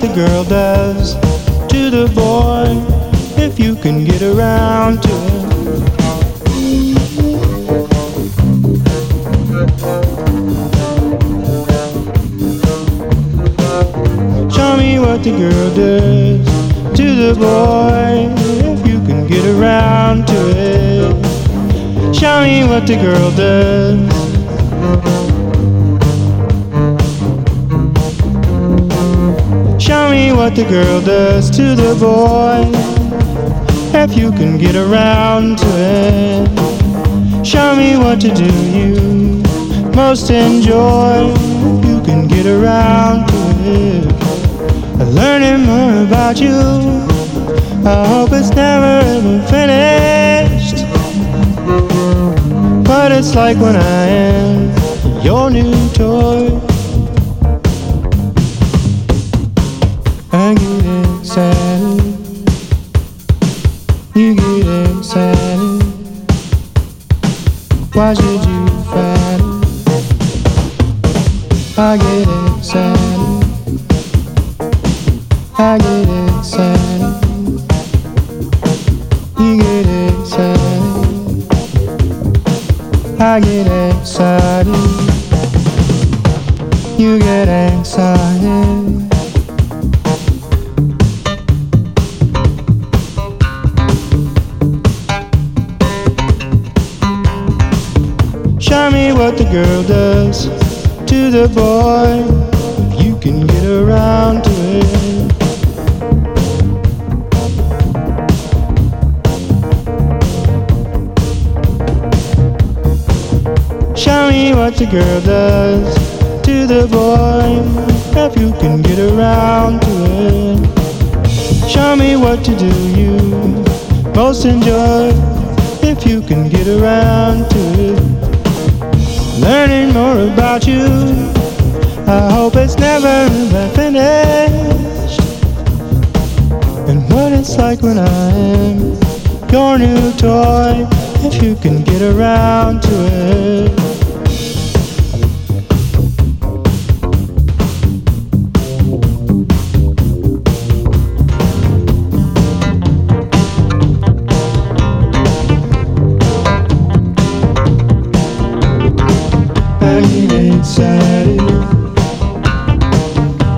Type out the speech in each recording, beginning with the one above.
what the girl does to the boy if you can get around to it. Show me what the girl does to the boy if you can get around to it. Show me what the girl does. The girl does to the boy if you can get around to it. Show me what to do you most enjoy if you can get around to it. Learning more about you. I hope it's never ever finished. What it's like when I am your new toy. Girl does to the boy if you can get around to it. Show me what the girl does to the boy if you can get around to it. Show me what to do you most enjoy if you can get around to it. Learning more about you. I hope it's never ever finished. And what it's like when I am your new toy if you can get around to it. Get excited.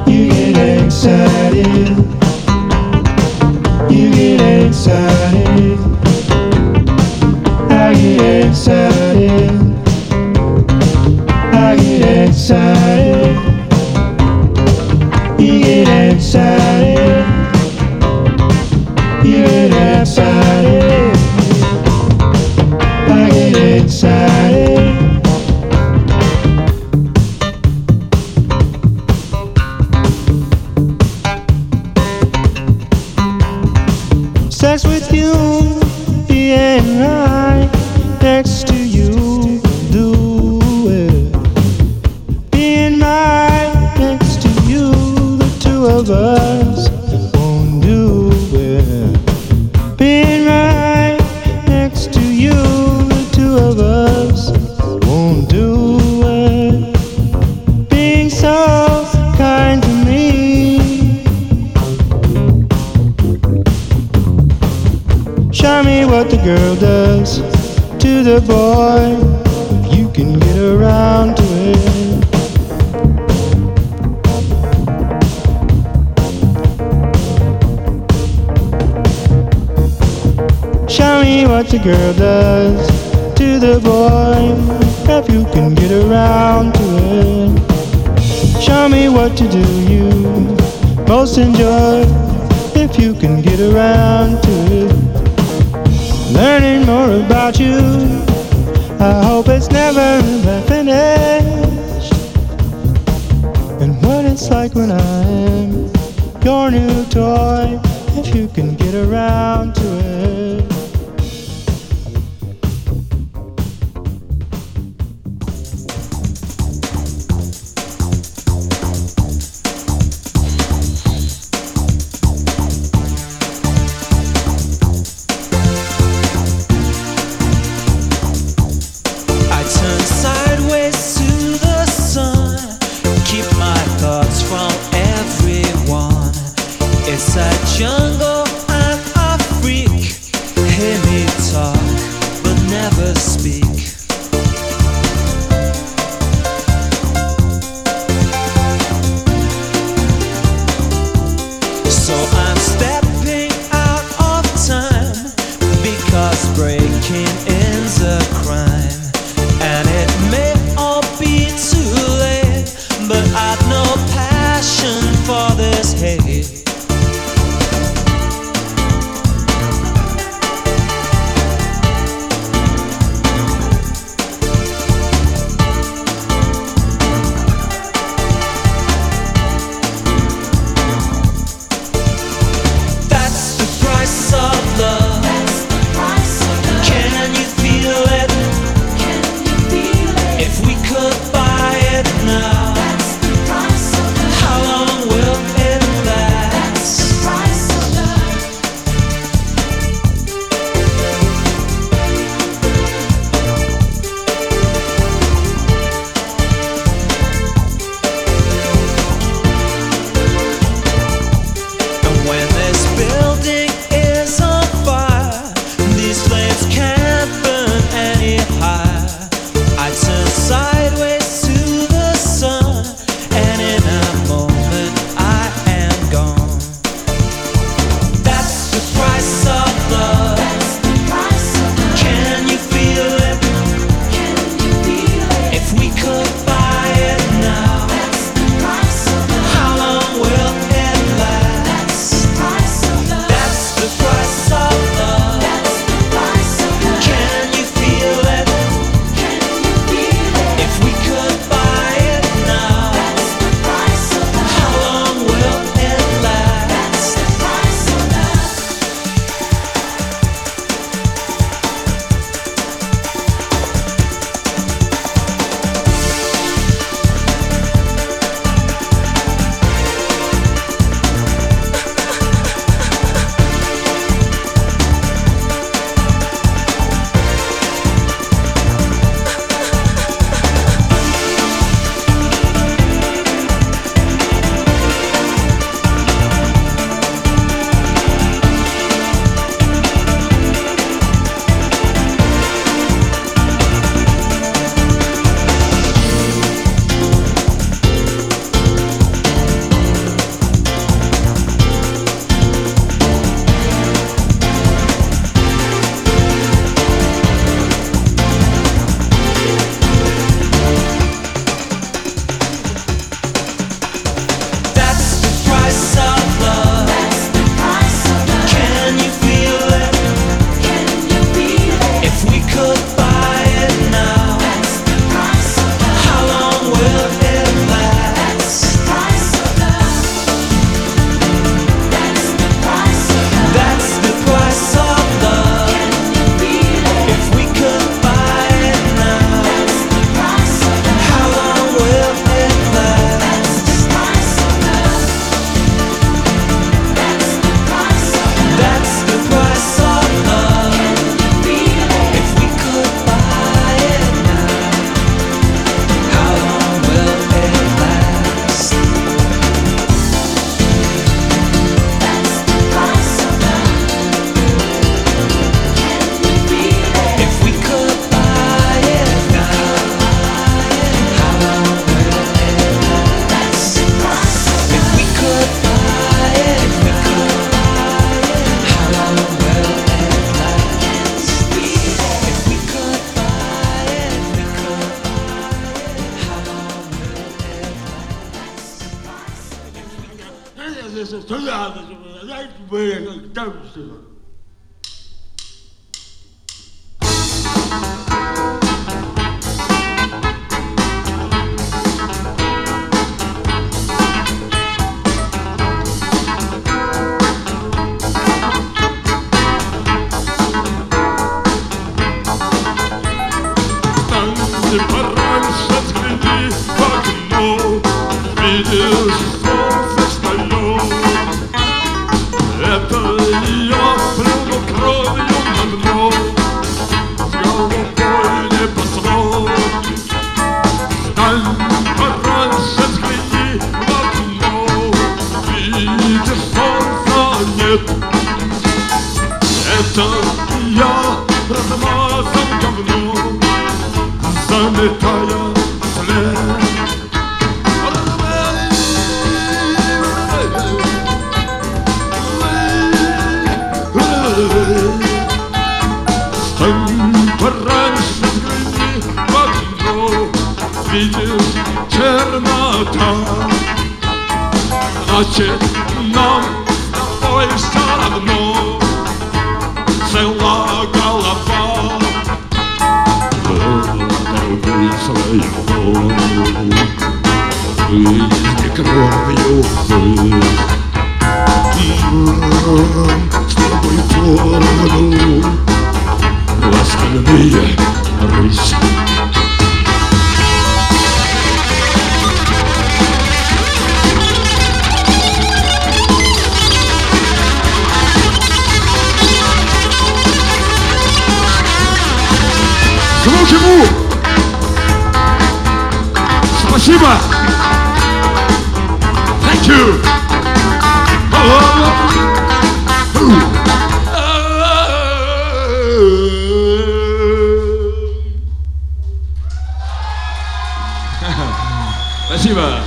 You get excited. You get excited. The 喂也是战 Shiva. Thank you. Oh. Oh. Shiva.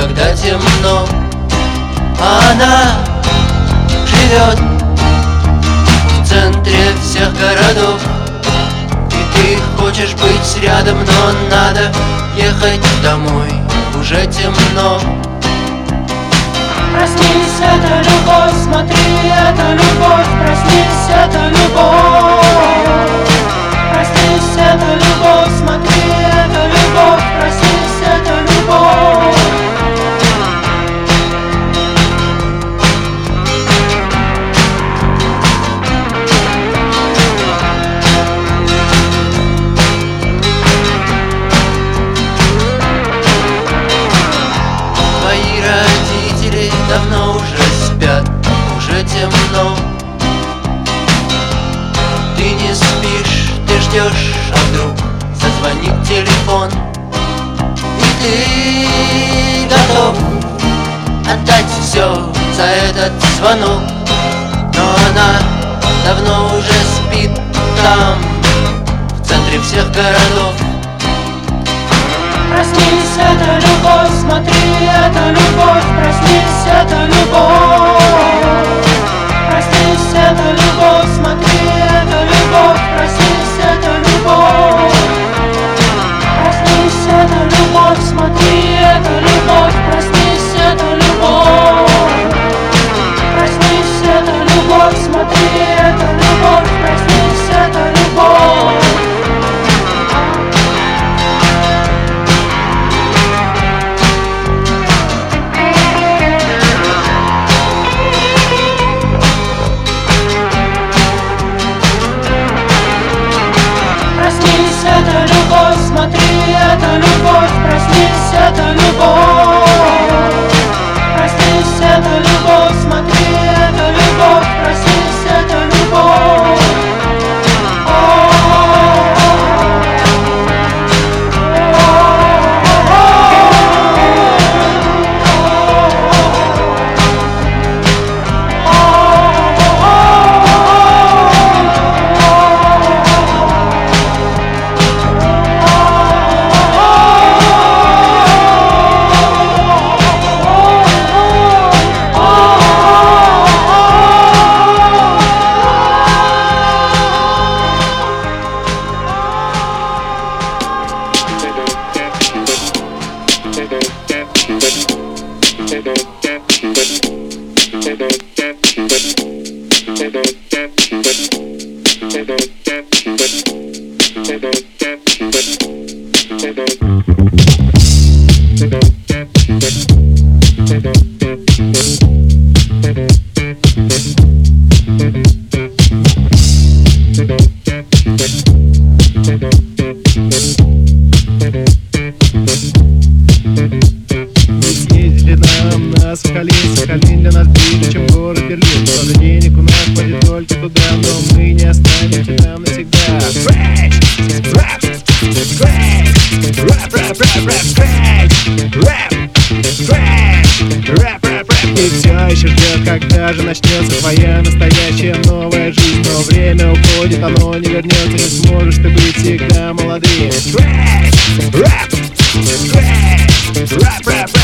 когда темно Она живет в центре всех городов. И ты хочешь быть рядом, но надо ехать домой Уже темно. Проснись, это любовь, смотри, это любовь Проснись, это любовь. Проснись, это любовь, смотри, это любовь. ждешь, а вдруг зазвонит телефон. И ты готов отдать все за этот звонок. Но она давно уже спит там, в центре всех городов. Проснись, это любовь, смотри, это любовь, проснись, это любовь. Проснись, это любовь, посмотри эту rap, rap.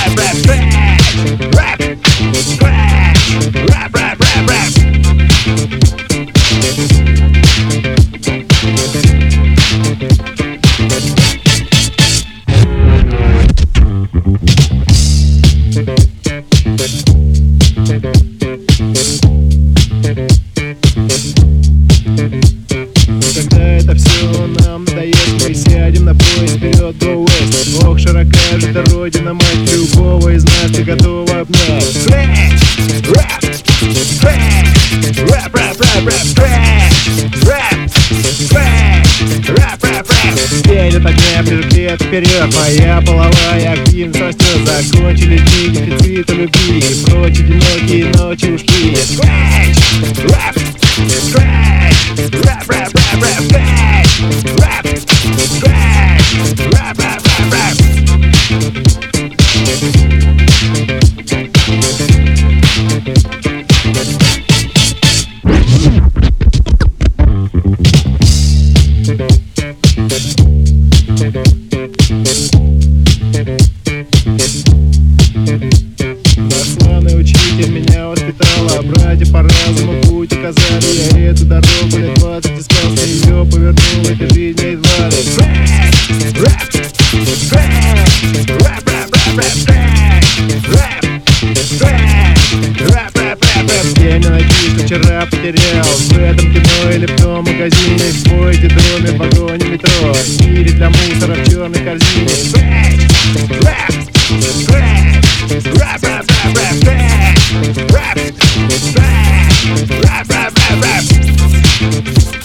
Thank